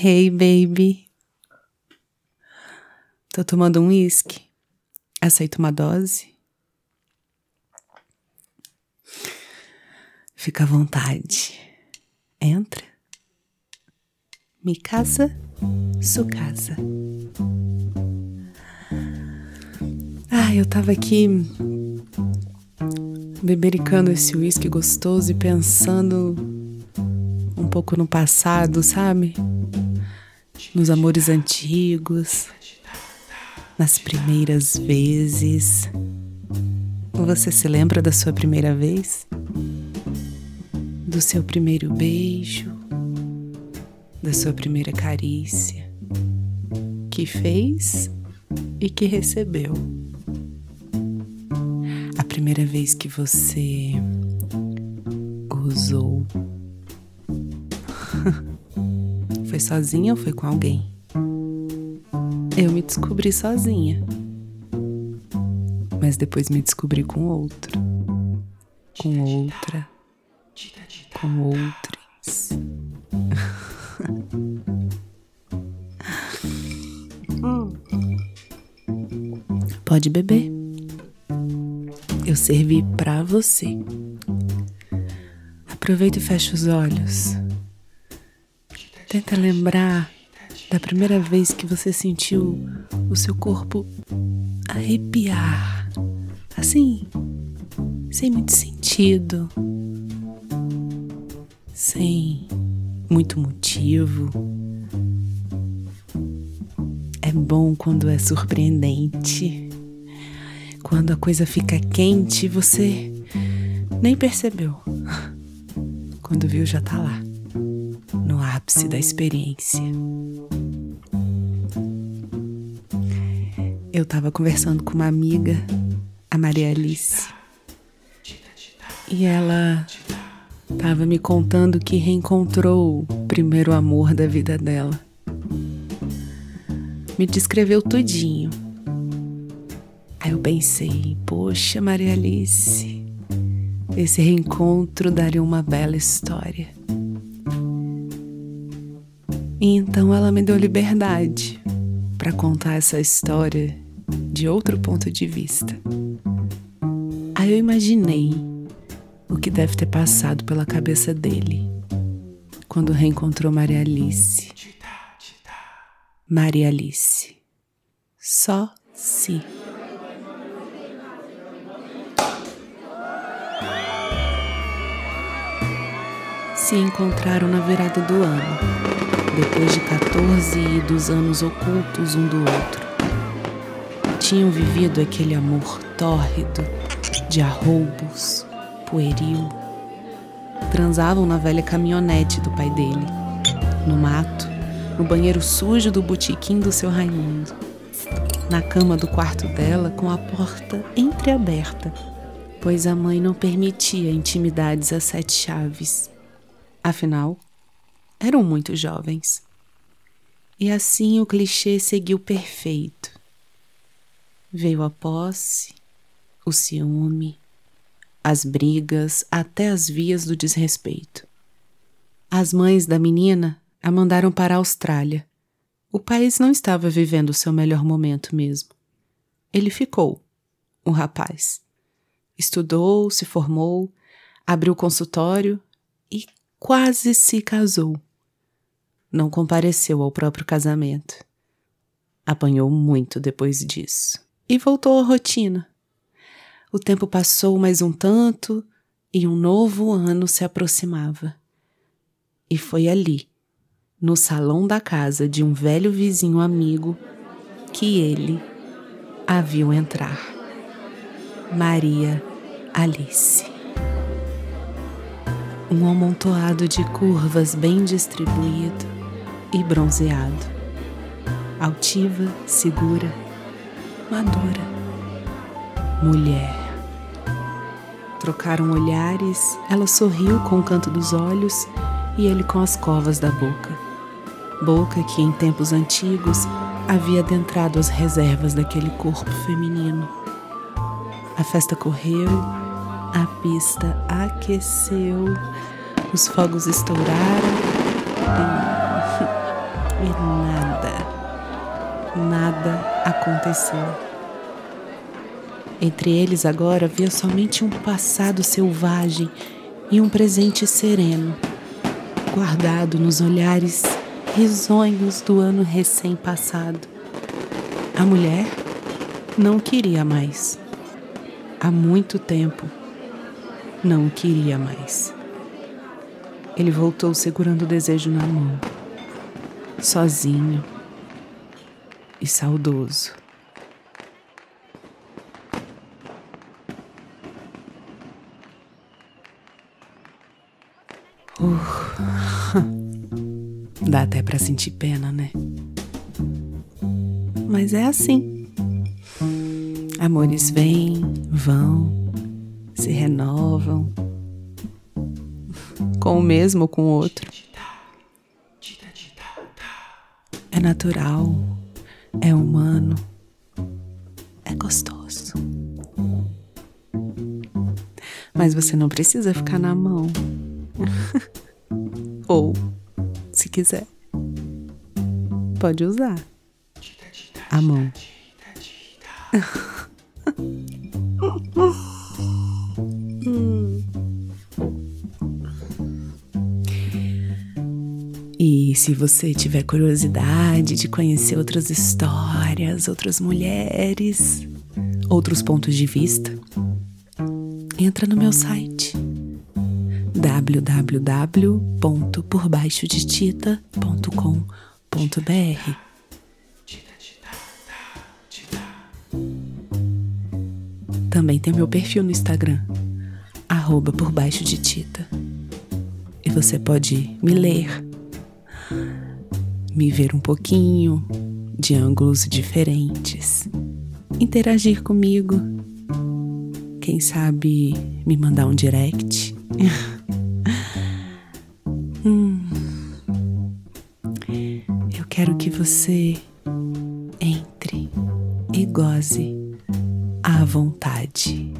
Hey, baby. Tô tomando um uísque. Aceita uma dose? Fica à vontade. Entra. Mi casa, su casa. Ah, eu tava aqui bebericando esse uísque gostoso e pensando um pouco no passado, sabe? Nos amores antigos, nas primeiras vezes. Você se lembra da sua primeira vez? Do seu primeiro beijo? Da sua primeira carícia? Que fez e que recebeu? A primeira vez que você gozou foi sozinha ou foi com alguém? Eu me descobri sozinha. Mas depois me descobri com outro. Com outra. Com outros. Pode beber. Eu servi para você. Aproveita e fecha os olhos. Tenta lembrar da primeira vez que você sentiu o seu corpo arrepiar. Assim, sem muito sentido. Sem muito motivo. É bom quando é surpreendente. Quando a coisa fica quente, você nem percebeu. Quando viu, já tá lá ápice da experiência. Eu estava conversando com uma amiga, a Maria Alice, e ela estava me contando que reencontrou o primeiro amor da vida dela. Me descreveu tudinho. Aí eu pensei, poxa, Maria Alice, esse reencontro daria uma bela história. E então ela me deu liberdade para contar essa história de outro ponto de vista. Aí eu imaginei o que deve ter passado pela cabeça dele quando reencontrou Maria Alice. Maria Alice. Só se. Se encontraram na virada do ano depois de 14 idos anos ocultos um do outro. Tinham vivido aquele amor tórrido, de arroubos, pueril. Transavam na velha caminhonete do pai dele, no mato, no banheiro sujo do botequim do seu Raimundo, na cama do quarto dela com a porta entreaberta, pois a mãe não permitia intimidades a sete chaves. Afinal, eram muito jovens. E assim o clichê seguiu perfeito. Veio a posse, o ciúme, as brigas, até as vias do desrespeito. As mães da menina a mandaram para a Austrália. O país não estava vivendo o seu melhor momento mesmo. Ele ficou, o rapaz. Estudou, se formou, abriu consultório e quase se casou não compareceu ao próprio casamento. Apanhou muito depois disso e voltou à rotina. O tempo passou mais um tanto e um novo ano se aproximava. E foi ali, no salão da casa de um velho vizinho amigo, que ele a viu entrar. Maria Alice. Um amontoado de curvas bem distribuído, e bronzeado. Altiva, segura, madura. Mulher. Trocaram olhares, ela sorriu com o canto dos olhos e ele com as covas da boca. Boca que em tempos antigos havia adentrado as reservas daquele corpo feminino. A festa correu, a pista aqueceu, os fogos estouraram e nada, nada aconteceu. Entre eles agora havia somente um passado selvagem e um presente sereno, guardado nos olhares risonhos do ano recém-passado. A mulher não queria mais. Há muito tempo não queria mais. Ele voltou segurando o desejo na mão, sozinho e saudoso. Uh, dá até para sentir pena, né? Mas é assim. Amores vêm, vão, se renovam, com o mesmo ou com o outro. É natural, é humano, é gostoso. Mas você não precisa ficar na mão. ou, se quiser, pode usar a mão. E se você tiver curiosidade de conhecer outras histórias, outras mulheres, outros pontos de vista, entra no meu site www.porbaixodetita.com.br. Também tem meu perfil no Instagram, arroba por baixo de Tita. E você pode me ler me ver um pouquinho de ângulos diferentes, interagir comigo, quem sabe me mandar um direct. hum. Eu quero que você entre e goze à vontade.